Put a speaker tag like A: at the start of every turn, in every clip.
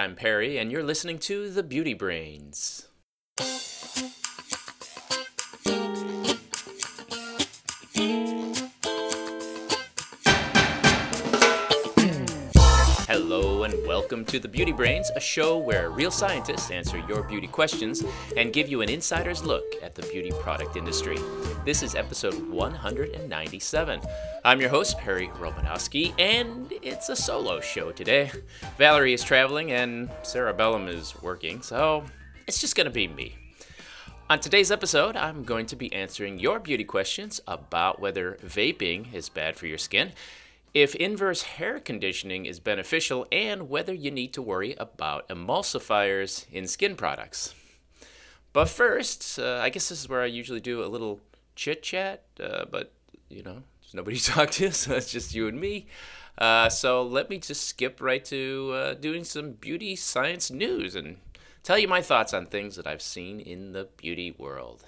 A: I'm Perry, and you're listening to The Beauty Brains. Welcome to The Beauty Brains, a show where real scientists answer your beauty questions and give you an insider's look at the beauty product industry. This is episode 197. I'm your host, Perry Romanowski, and it's a solo show today. Valerie is traveling, and Sarah Bellum is working, so it's just gonna be me. On today's episode, I'm going to be answering your beauty questions about whether vaping is bad for your skin if inverse hair conditioning is beneficial, and whether you need to worry about emulsifiers in skin products. But first, uh, I guess this is where I usually do a little chit chat, uh, but you know, there's nobody to talk to, so it's just you and me. Uh, so let me just skip right to uh, doing some beauty science news and tell you my thoughts on things that I've seen in the beauty world.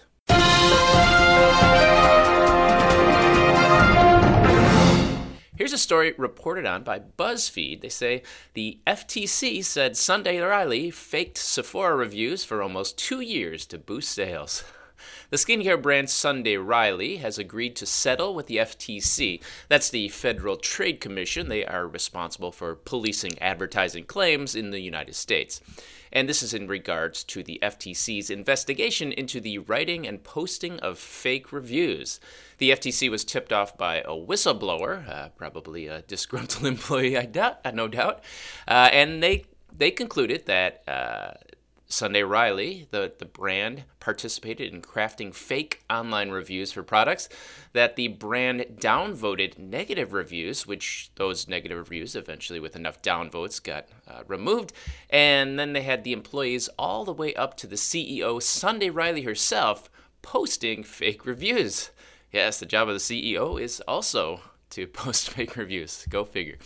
A: Here's a story reported on by BuzzFeed. They say the FTC said Sunday Riley faked Sephora reviews for almost two years to boost sales. The skincare brand Sunday Riley has agreed to settle with the FTC. That's the Federal Trade Commission. They are responsible for policing advertising claims in the United States and this is in regards to the FTC's investigation into the writing and posting of fake reviews. The FTC was tipped off by a whistleblower, uh, probably a disgruntled employee, I doubt, uh, no doubt, uh, and they they concluded that uh, Sunday Riley, the, the brand, participated in crafting fake online reviews for products, that the brand downvoted negative reviews, which those negative reviews eventually, with enough downvotes, got uh, removed. And then they had the employees all the way up to the CEO, Sunday Riley herself, posting fake reviews. Yes, the job of the CEO is also to post fake reviews. Go figure.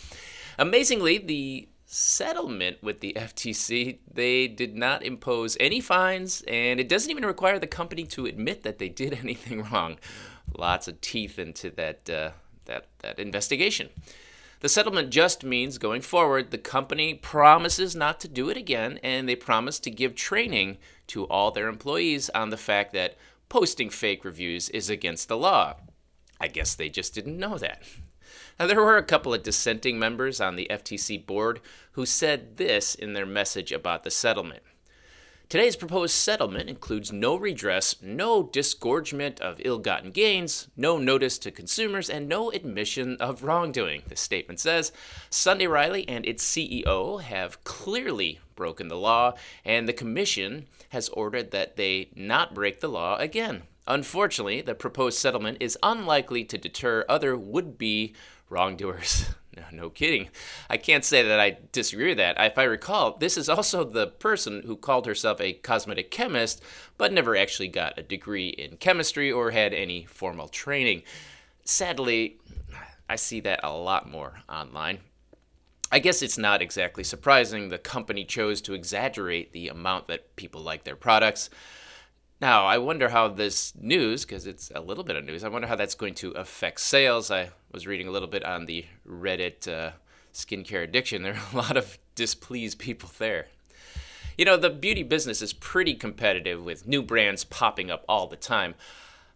A: Amazingly, the settlement with the FTC, they did not impose any fines, and it doesn't even require the company to admit that they did anything wrong. Lots of teeth into that uh, that that investigation. The settlement just means going forward, the company promises not to do it again, and they promise to give training to all their employees on the fact that posting fake reviews is against the law. I guess they just didn't know that. Now, there were a couple of dissenting members on the FTC board who said this in their message about the settlement. Today's proposed settlement includes no redress, no disgorgement of ill gotten gains, no notice to consumers, and no admission of wrongdoing. The statement says Sunday Riley and its CEO have clearly broken the law, and the Commission has ordered that they not break the law again. Unfortunately, the proposed settlement is unlikely to deter other would be wrongdoers. No, no kidding. I can't say that I disagree with that. If I recall, this is also the person who called herself a cosmetic chemist, but never actually got a degree in chemistry or had any formal training. Sadly, I see that a lot more online. I guess it's not exactly surprising the company chose to exaggerate the amount that people like their products. Now, I wonder how this news, because it's a little bit of news, I wonder how that's going to affect sales. I was reading a little bit on the Reddit uh, skincare addiction. There are a lot of displeased people there. You know, the beauty business is pretty competitive with new brands popping up all the time.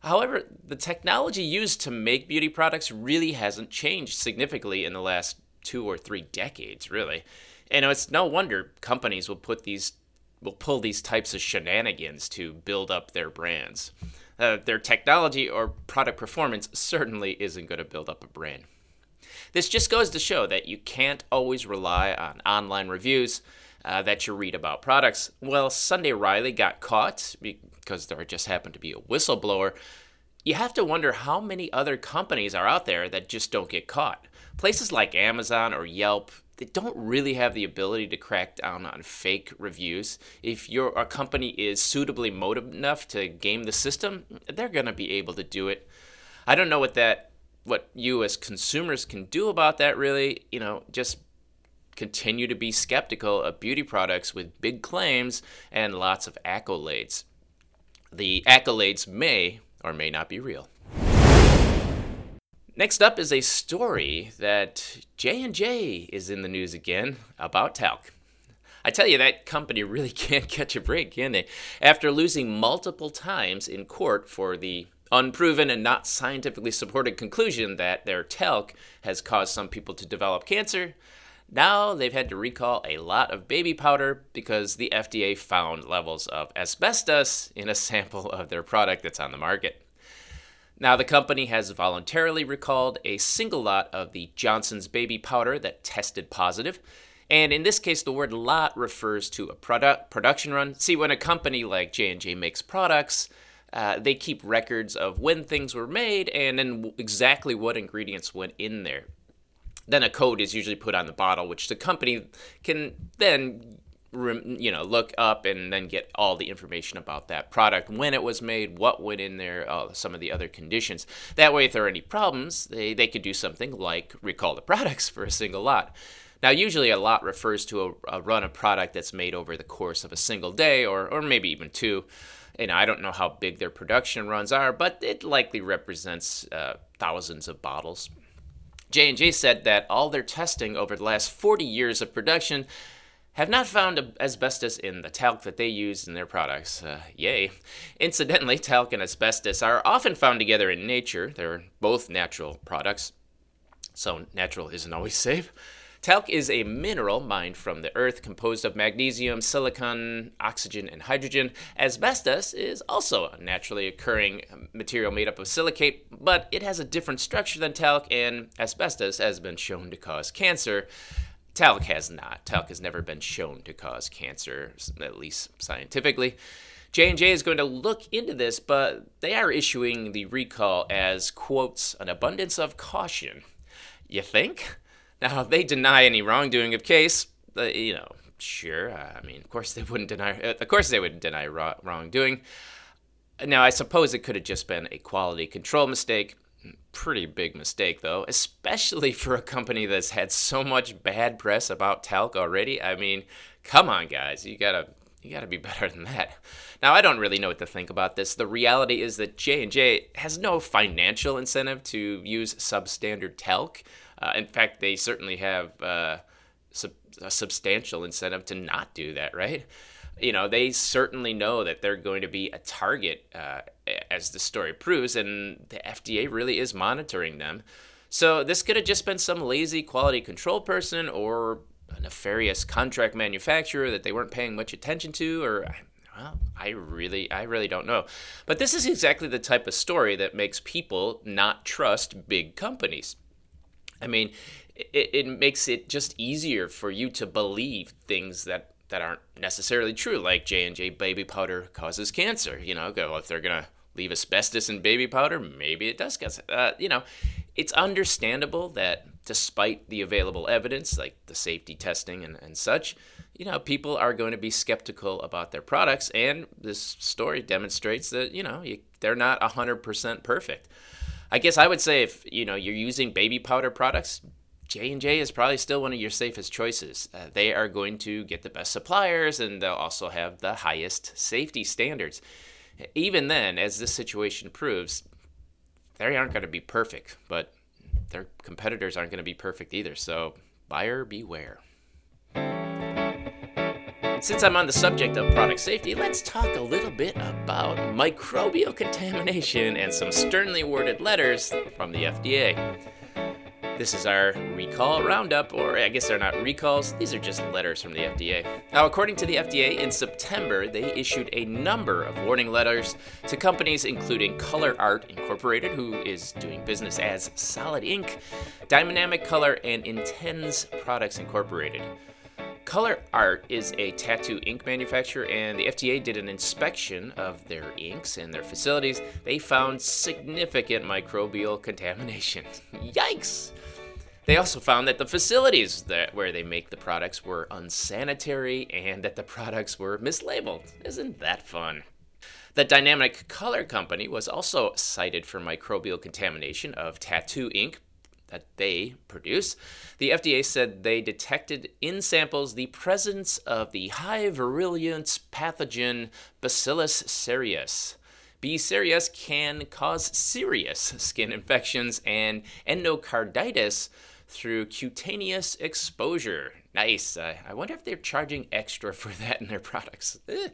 A: However, the technology used to make beauty products really hasn't changed significantly in the last two or three decades, really. And it's no wonder companies will put these will pull these types of shenanigans to build up their brands. Uh, their technology or product performance certainly isn't going to build up a brand. This just goes to show that you can't always rely on online reviews uh, that you read about products. Well, Sunday Riley got caught because there just happened to be a whistleblower. You have to wonder how many other companies are out there that just don't get caught. Places like Amazon or Yelp, they don't really have the ability to crack down on fake reviews. If your a company is suitably motivated enough to game the system, they're going to be able to do it. I don't know what that what you as consumers can do about that really, you know, just continue to be skeptical of beauty products with big claims and lots of accolades. The accolades may or may not be real. Next up is a story that J&J is in the news again about talc. I tell you, that company really can't catch a break, can they? After losing multiple times in court for the unproven and not scientifically supported conclusion that their talc has caused some people to develop cancer, now they've had to recall a lot of baby powder because the FDA found levels of asbestos in a sample of their product that's on the market. Now, the company has voluntarily recalled a single lot of the Johnson's baby powder that tested positive. And in this case, the word lot refers to a product production run. See, when a company like J&J makes products, uh, they keep records of when things were made and then exactly what ingredients went in there. Then a code is usually put on the bottle, which the company can then you know look up and then get all the information about that product when it was made what went in there uh, some of the other conditions. That way if there are any problems they, they could do something like recall the products for a single lot. Now usually a lot refers to a, a run of product that's made over the course of a single day or, or maybe even two. And I don't know how big their production runs are, but it likely represents uh, thousands of bottles. J&J said that all their testing over the last 40 years of production have not found asbestos in the talc that they use in their products. Uh, yay. Incidentally, talc and asbestos are often found together in nature. They're both natural products, so natural isn't always safe. Talc is a mineral mined from the earth composed of magnesium, silicon, oxygen, and hydrogen. Asbestos is also a naturally occurring material made up of silicate, but it has a different structure than talc, and asbestos has been shown to cause cancer. Talc has not. Talc has never been shown to cause cancer, at least scientifically. J&J is going to look into this, but they are issuing the recall as quotes an abundance of caution. You think? Now, they deny any wrongdoing of case, uh, you know, sure. I mean, of course they wouldn't deny. Uh, of course they would deny wrongdoing. Now, I suppose it could have just been a quality control mistake. Pretty big mistake, though, especially for a company that's had so much bad press about talc already. I mean, come on, guys, you gotta you got to be better than that. Now, I don't really know what to think about this. The reality is that J&J has no financial incentive to use substandard talc. Uh, in fact, they certainly have uh, a substantial incentive to not do that, right? You know, they certainly know that they're going to be a target, uh, as the story proves, and the FDA really is monitoring them. So this could have just been some lazy quality control person or a nefarious contract manufacturer that they weren't paying much attention to, or well, I really, I really don't know. But this is exactly the type of story that makes people not trust big companies. I mean, it, it makes it just easier for you to believe things that, that aren't necessarily true, like J and J baby powder causes cancer. You know, go if they're gonna leave asbestos in baby powder, maybe it does cause. Uh, you know, it's understandable that despite the available evidence, like the safety testing and, and such, you know, people are going to be skeptical about their products. And this story demonstrates that, you know, you, they're not 100% perfect. I guess I would say if you know you're using baby powder products, J and J is probably still one of your safest choices. Uh, they are going to get the best suppliers, and they'll also have the highest safety standards. Even then, as this situation proves, they aren't going to be perfect, but their competitors aren't going to be perfect either. So buyer beware. Since I'm on the subject of product safety, let's talk a little bit about microbial contamination and some sternly worded letters from the FDA. This is our recall roundup, or I guess they're not recalls, these are just letters from the FDA. Now, according to the FDA, in September, they issued a number of warning letters to companies including Color Art Incorporated, who is doing business as Solid Ink, Dynamic Color, and Intenze Products Incorporated. Color Art is a tattoo ink manufacturer, and the FDA did an inspection of their inks and their facilities. They found significant microbial contamination. Yikes! They also found that the facilities that, where they make the products were unsanitary and that the products were mislabeled. Isn't that fun? The Dynamic Color Company was also cited for microbial contamination of tattoo ink that they produce, the FDA said they detected in samples the presence of the high virulence pathogen Bacillus cereus. B. cereus can cause serious skin infections and endocarditis through cutaneous exposure. Nice. Uh, I wonder if they're charging extra for that in their products. Eh.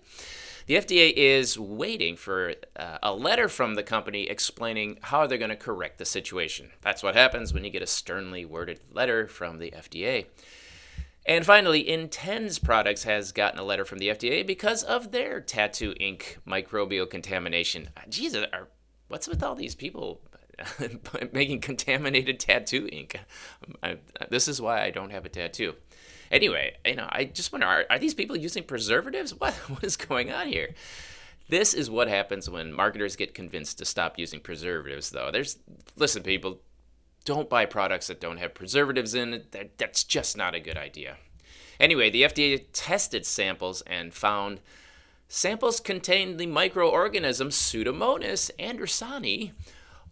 A: The FDA is waiting for uh, a letter from the company explaining how they're going to correct the situation. That's what happens when you get a sternly worded letter from the FDA. And finally, Intenze Products has gotten a letter from the FDA because of their tattoo ink microbial contamination. Jesus, are, what's with all these people making contaminated tattoo ink? Um, I, this is why I don't have a tattoo. Anyway, you know, I just wonder are, are these people using preservatives? What, what is going on here? This is what happens when marketers get convinced to stop using preservatives, though. There's, listen, people, don't buy products that don't have preservatives in it. That's just not a good idea. Anyway, the FDA tested samples and found samples contained the microorganisms Pseudomonas andersoni,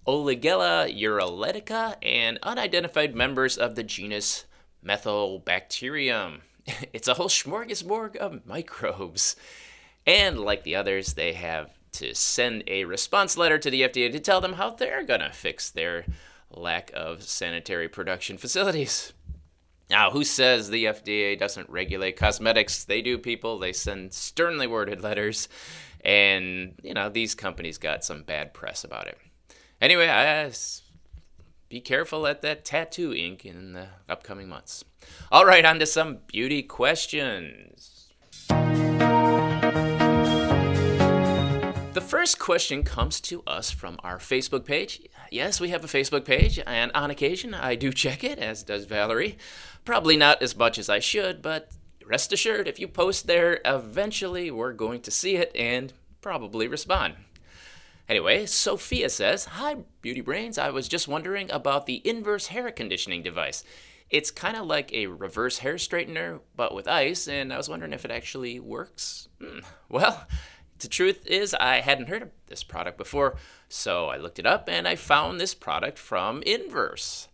A: Oligella ureolytica, and unidentified members of the genus Methylobacterium. It's a whole smorgasbord of microbes. And like the others, they have to send a response letter to the FDA to tell them how they're going to fix their lack of sanitary production facilities. Now, who says the FDA doesn't regulate cosmetics? They do, people. They send sternly worded letters. And, you know, these companies got some bad press about it. Anyway, I, be careful at that tattoo ink in the upcoming months. All right, on to some beauty questions. The first question comes to us from our Facebook page. Yes, we have a Facebook page, and on occasion I do check it, as does Valerie. Probably not as much as I should, but rest assured, if you post there, eventually we're going to see it and probably respond. Anyway, Sophia says, Hi, Beauty Brains. I was just wondering about the inverse hair conditioning device. It's kind of like a reverse hair straightener, but with ice, and I was wondering if it actually works. Hmm. Well, the truth is, I hadn't heard of this product before, so I looked it up and I found this product from Inverse.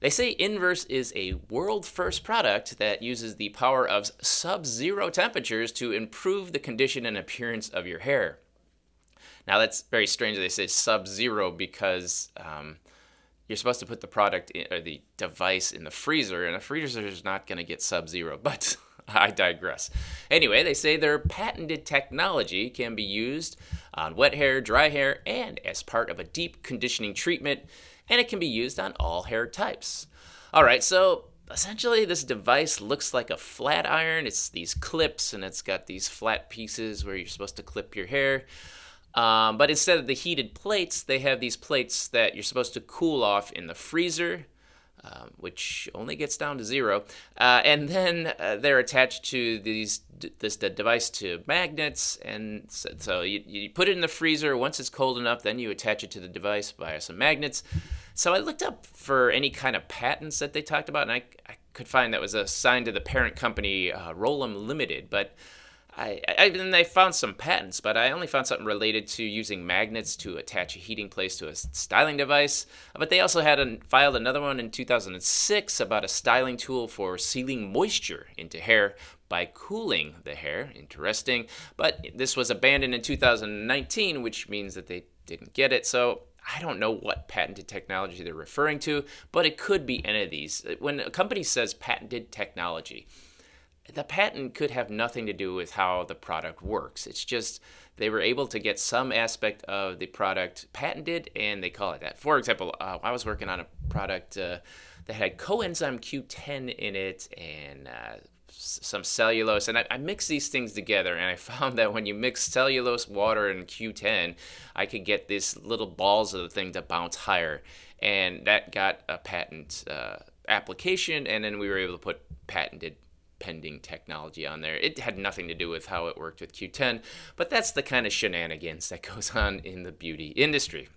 A: They say Inverse is a world first product that uses the power of sub zero temperatures to improve the condition and appearance of your hair. Now, that's very strange they say sub zero because um, you're supposed to put the product in, or the device in the freezer, and a freezer is not going to get sub zero, but. I digress. Anyway, they say their patented technology can be used on wet hair, dry hair, and as part of a deep conditioning treatment, and it can be used on all hair types. All right, so essentially this device looks like a flat iron. It's these clips and it's got these flat pieces where you're supposed to clip your hair. Um, but instead of the heated plates, they have these plates that you're supposed to cool off in the freezer um, which only gets down to zero. Uh, and then uh, they're attached to these this the device to magnets, and so, so you, you put it in the freezer. Once it's cold enough, then you attach it to the device via some magnets. So I looked up for any kind of patents that they talked about, and I, I could find that was assigned to the parent company, uh, Rollum Limited, but I, I and found some patents, but I only found something related to using magnets to attach a heating place to a styling device. But they also had a, filed another one in 2006 about a styling tool for sealing moisture into hair by cooling the hair. Interesting. But this was abandoned in 2019, which means that they didn't get it. So I don't know what patented technology they're referring to, but it could be any of these. When a company says patented technology, the patent could have nothing to do with how the product works. It's just they were able to get some aspect of the product patented and they call it that. For example, uh, I was working on a product uh, that had coenzyme Q10 in it and uh, some cellulose, and I, I, mixed these things together, and I found that when you mix cellulose, water, and Q10, I could get these little balls of the thing to bounce higher, and that got a patent uh, application, and then we were able to put patented pending technology on there. It had nothing to do with how it worked with Q10, but that's the kind of shenanigans that goes on in the beauty industry.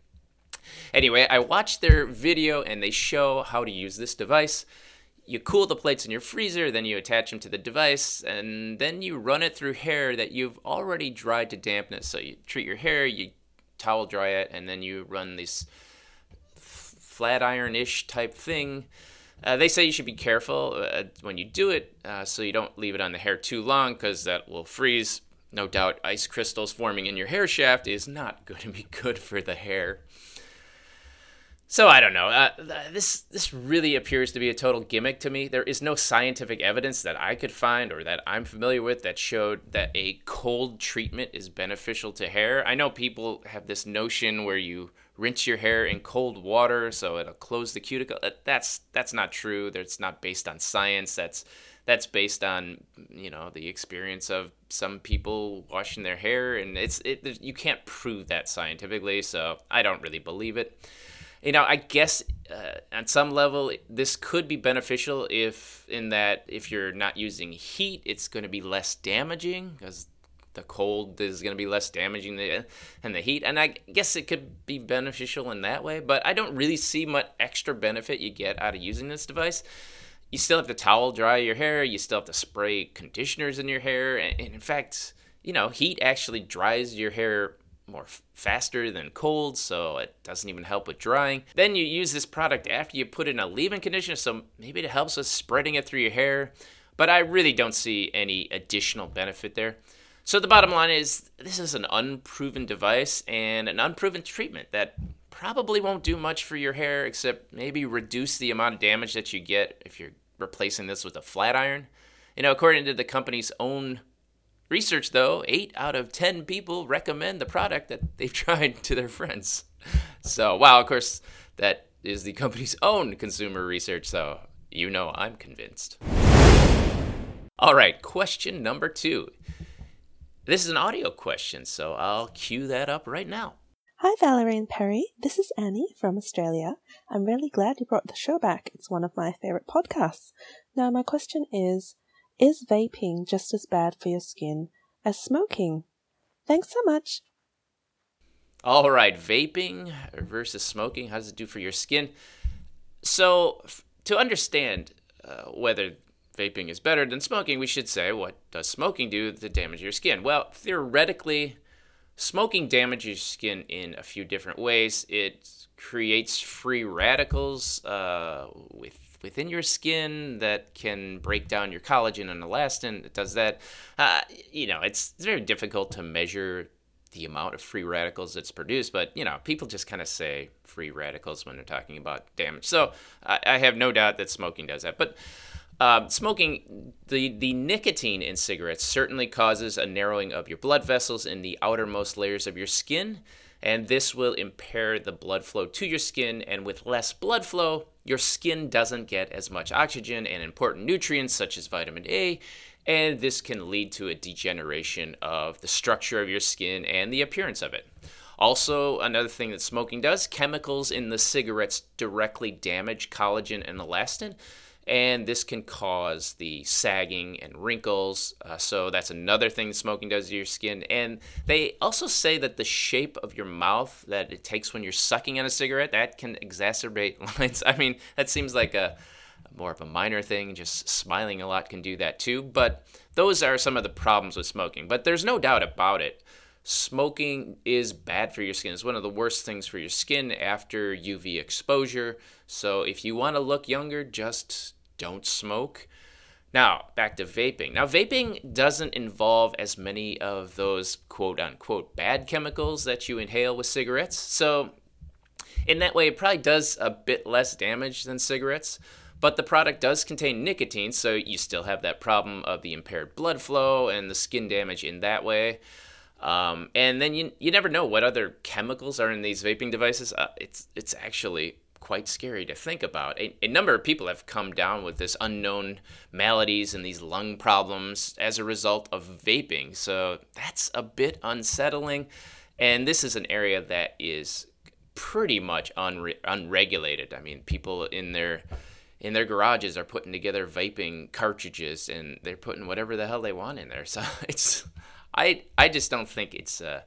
A: Anyway, I watched their video and they show how to use this device. You cool the plates in your freezer, then you attach them to the device, and then you run it through hair that you've already dried to dampness. So you treat your hair, you towel dry it, and then you run this flat iron ish type thing uh, they say you should be careful uh, when you do it uh, so you don't leave it on the hair too long because that will freeze. No doubt, ice crystals forming in your hair shaft is not going to be good for the hair. So I don't know. Uh, this this really appears to be a total gimmick to me. There is no scientific evidence that I could find or that I'm familiar with that showed that a cold treatment is beneficial to hair. I know people have this notion where you rinse your hair in cold water so it'll close the cuticle. That's that's not true. That's not based on science. That's that's based on you know the experience of some people washing their hair, and it's it. You can't prove that scientifically, so I don't really believe it you know, I guess uh, on some level this could be beneficial if in that if you're not using heat, it's going to be less damaging because the cold is going to be less damaging than the heat. And I guess it could be beneficial in that way, but I don't really see much extra benefit you get out of using this device. You still have to towel dry your hair. You still have to spray conditioners in your hair. And in fact, you know, heat actually dries your hair more faster than cold, so it doesn't even help with drying. Then you use this product after you put in a leave-in conditioner, so maybe it helps with spreading it through your hair. But I really don't see any additional benefit there. So the bottom line is this is an unproven device and an unproven treatment that probably won't do much for your hair except maybe reduce the amount of damage that you get if you're replacing this with a flat iron. You know, according to the company's own Research, though, 8 out of 10 people recommend the product that they've tried to their friends. So, wow, of course, that is the company's own consumer research, so you know I'm convinced. All right, question number two. This is an audio question, so I'll cue that up right now.
B: Hi, Valerie and Perry. This is Annie from Australia. I'm really glad you brought the show back. It's one of my favorite podcasts. Now, my question is is vaping just as bad for your skin as smoking? Thanks so much.
A: All right, vaping versus smoking, how does it do for your skin? So, to understand uh, whether vaping is better than smoking, we should say, what does smoking do to damage your skin? Well, theoretically, smoking damages your skin in a few different ways. It creates free radicals uh, with within your skin that can break down your collagen and elastin. It does that. Uh, you know, it's, it's very difficult to measure the amount of free radicals that's produced, but you know, people just kind of say free radicals when they're talking about damage. So I, I have no doubt that smoking does that. But uh, smoking, the, the nicotine in cigarettes certainly causes a narrowing of your blood vessels in the outermost layers of your skin and this will impair the blood flow to your skin. And with less blood flow, your skin doesn't get as much oxygen and important nutrients such as vitamin A, and this can lead to a degeneration of the structure of your skin and the appearance of it. Also, another thing that smoking does, chemicals in the cigarettes directly damage collagen and elastin and this can cause the sagging and wrinkles. Uh, so that's another thing smoking does to your skin. And they also say that the shape of your mouth that it takes when you're sucking on a cigarette that can exacerbate lines. I mean, that seems like a more of a minor thing. Just smiling a lot can do that too. But those are some of the problems with smoking. But there's no doubt about it. Smoking is bad for your skin. It's one of the worst things for your skin after UV exposure. So if you want to look younger, just don't smoke. Now, back to vaping. Now, vaping doesn't involve as many of those quote unquote bad chemicals that you inhale with cigarettes. So, in that way, it probably does a bit less damage than cigarettes. But the product does contain nicotine, so you still have that problem of the impaired blood flow and the skin damage in that way. Um, and then you, you never know what other chemicals are in these vaping devices. Uh, it's it's actually quite scary to think about. A, a, number of people have come down with this unknown maladies and these lung problems as a result of vaping. So that's a bit unsettling. And this is an area that is pretty much unre- unregulated. I mean, people in their in their garages are putting together vaping cartridges and they're putting whatever the hell they want in there. So it's I I just don't think it's a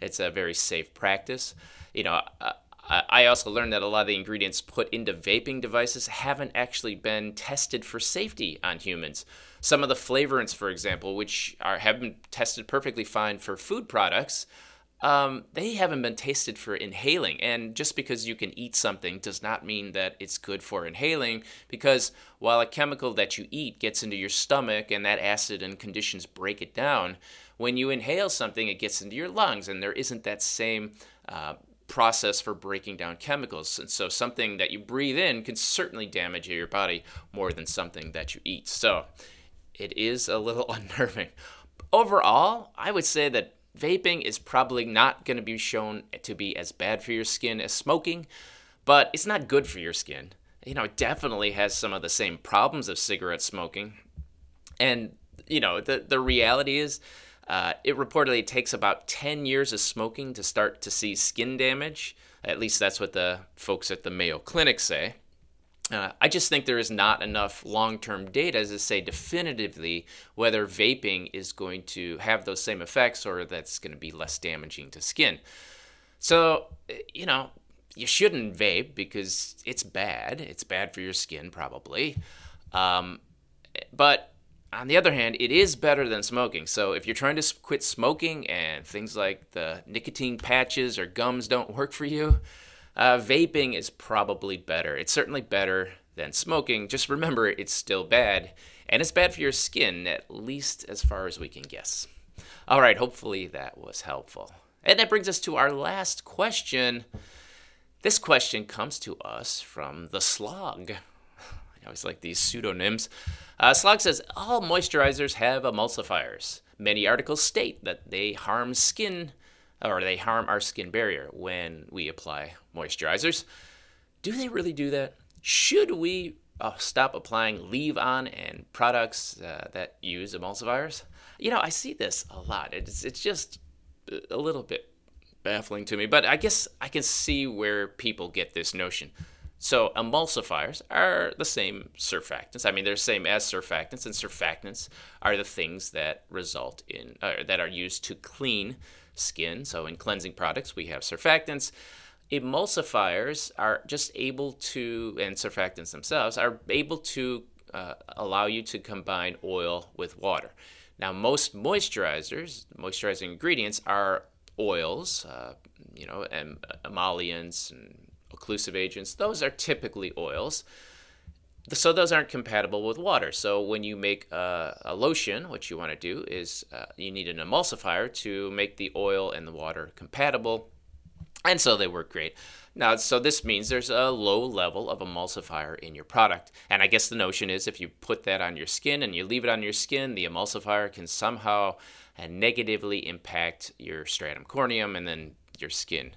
A: it's a very safe practice. You know, uh, I also learned that a lot of the ingredients put into vaping devices haven't actually been tested for safety on humans. Some of the flavorants, for example, which are have been tested perfectly fine for food products, um, they haven't been tested for inhaling. And just because you can eat something does not mean that it's good for inhaling, because while a chemical that you eat gets into your stomach and that acid and conditions break it down, when you inhale something, it gets into your lungs, and there isn't that same uh, process for breaking down chemicals. And so something that you breathe in can certainly damage your body more than something that you eat. So it is a little unnerving. Overall, I would say that vaping is probably not going to be shown to be as bad for your skin as smoking, but it's not good for your skin. You know, it definitely has some of the same problems of cigarette smoking. And, you know, the, the reality is, uh, it reportedly takes about 10 years of smoking to start to see skin damage. At least that's what the folks at the Mayo Clinic say. Uh, I just think there is not enough long term data to say definitively whether vaping is going to have those same effects or that's going to be less damaging to skin. So, you know, you shouldn't vape because it's bad. It's bad for your skin, probably. Um, but on the other hand, it is better than smoking. So if you're trying to quit smoking and things like the nicotine patches or gums don't work for you, uh, vaping is probably better. It's certainly better than smoking. Just remember, it's still bad, and it's bad for your skin, at least as far as we can guess. All right, hopefully that was helpful. And that brings us to our last question. This question comes to us from the slog. I always like these pseudonyms. Uh, Slog says all moisturizers have emulsifiers. Many articles state that they harm skin or they harm our skin barrier when we apply moisturizers. Do they really do that? Should we uh, stop applying leave on and products uh, that use emulsifiers? You know, I see this a lot. It's, it's just a little bit baffling to me, but I guess I can see where people get this notion. So emulsifiers are the same surfactants. I mean, they're the same as surfactants, and surfactants are the things that result in uh, that are used to clean skin. So in cleansing products, we have surfactants. Emulsifiers are just able to, and surfactants themselves are able to uh, allow you to combine oil with water. Now, most moisturizers, moisturizing ingredients, are oils, uh, you know, and emollients and occlusive agents, those are typically oils. So those aren't compatible with water. So when you make a, a lotion, what you want to do is uh, you need an emulsifier to make the oil and the water compatible, and so they work great. Now, so this means there's a low level of emulsifier in your product. And I guess the notion is if you put that on your skin and you leave it on your skin, the emulsifier can somehow uh, negatively impact your stratum corneum and then your skin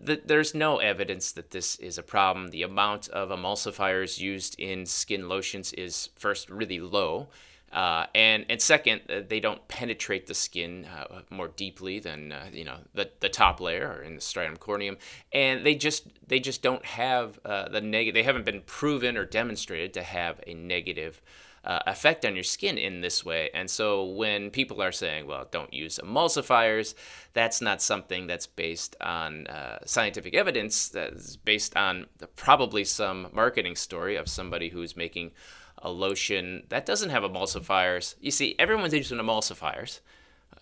A: there's no evidence that this is a problem. The amount of emulsifiers used in skin lotions is first really low, uh, and and second, uh, they don't penetrate the skin uh, more deeply than uh, you know the the top layer or in the stratum corneum, and they just they just don't have uh, the negative. They haven't been proven or demonstrated to have a negative uh, effect on your skin in this way. And so when people are saying, well, don't use emulsifiers, that's not something that's based on uh, scientific evidence. That's based on probably some marketing story of somebody who's making a lotion that doesn't have emulsifiers. You see, everyone's using emulsifiers,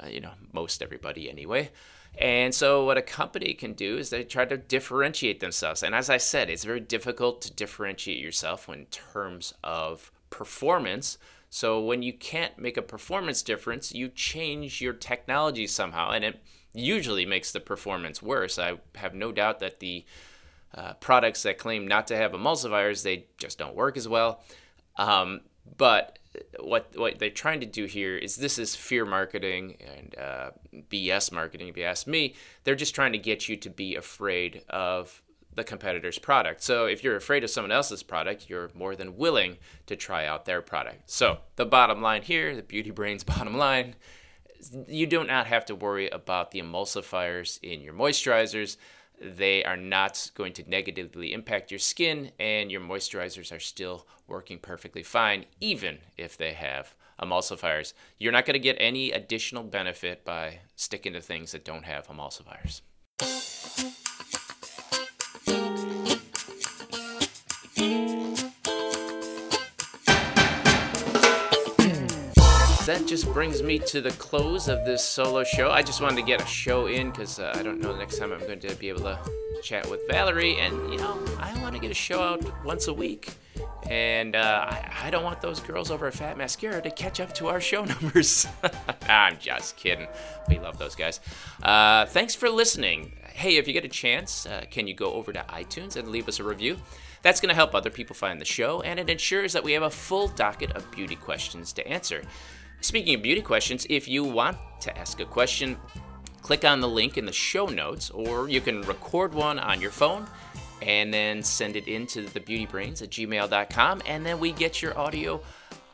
A: uh, you know, most everybody anyway. And so, what a company can do is they try to differentiate themselves. And as I said, it's very difficult to differentiate yourself in terms of performance. So when you can't make a performance difference, you change your technology somehow, and it usually makes the performance worse. I have no doubt that the uh, products that claim not to have emulsifiers they just don't work as well. Um, but what what they're trying to do here is this is fear marketing and uh, BS marketing. If you ask me, they're just trying to get you to be afraid of the competitor's product. So if you're afraid of someone else's product, you're more than willing to try out their product. So the bottom line here, the Beauty Brains bottom line, you do not have to worry about the emulsifiers in your moisturizers. They are not going to negatively impact your skin, and your moisturizers are still working perfectly fine, even if they have emulsifiers. You're not going to get any additional benefit by sticking to things that don't have emulsifiers. That just brings me to the close of this solo show. I just wanted to get a show in because uh, I don't know the next time I'm going to be able to chat with Valerie. And, you know, I want to get a show out once a week. And uh, I, I don't want those girls over at Fat Mascara to catch up to our show numbers. I'm just kidding. We love those guys. Uh, thanks for listening. Hey, if you get a chance, uh, can you go over to iTunes and leave us a review? That's going to help other people find the show, and it ensures that we have a full docket of beauty questions to answer. Speaking of beauty questions, if you want to ask a question, click on the link in the show notes, or you can record one on your phone and then send it into the at gmail.com, and then we get your audio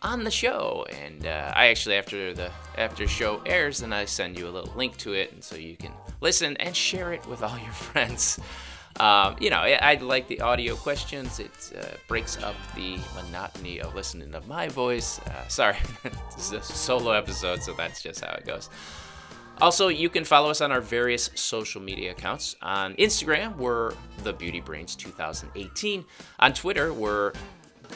A: on the show. And uh, I actually, after the after show airs, then I send you a little link to it, and so you can listen and share it with all your friends. Um, you know, I, like the audio questions. It uh, breaks up the monotony of listening to my voice. Uh, sorry, this is a solo episode, so that's just how it goes. Also, you can follow us on our various social media accounts. On Instagram, we're The Beauty Brains 2018. On Twitter, we're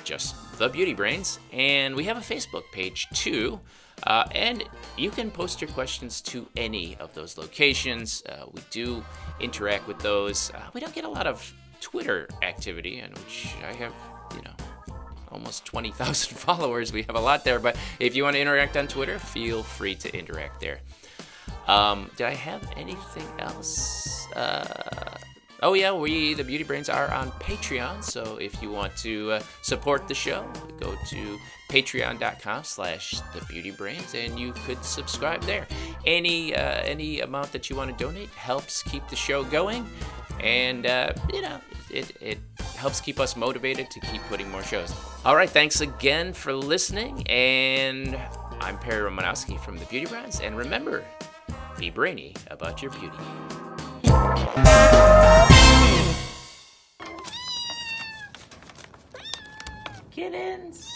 A: just The Beauty Brains. And we have a Facebook page too. Uh, and you can post your questions to any of those locations. Uh, we do interact with those. Uh, we don't get a lot of Twitter activity, and which I have, you know, almost 20,000 followers. We have a lot there, but if you want to interact on Twitter, feel free to interact there. Um, did I have anything else? Uh, oh yeah, we the Beauty Brains are on Patreon. So if you want to uh, support the show, go to patreon.com/slash the Beauty Brains, and you could subscribe there. Any uh, any amount that you want to donate helps keep the show going, and uh, you know it it helps keep us motivated to keep putting more shows. All right, thanks again for listening, and I'm Perry Romanowski from the Beauty Brains, and remember be brainy about your beauty. Kittens!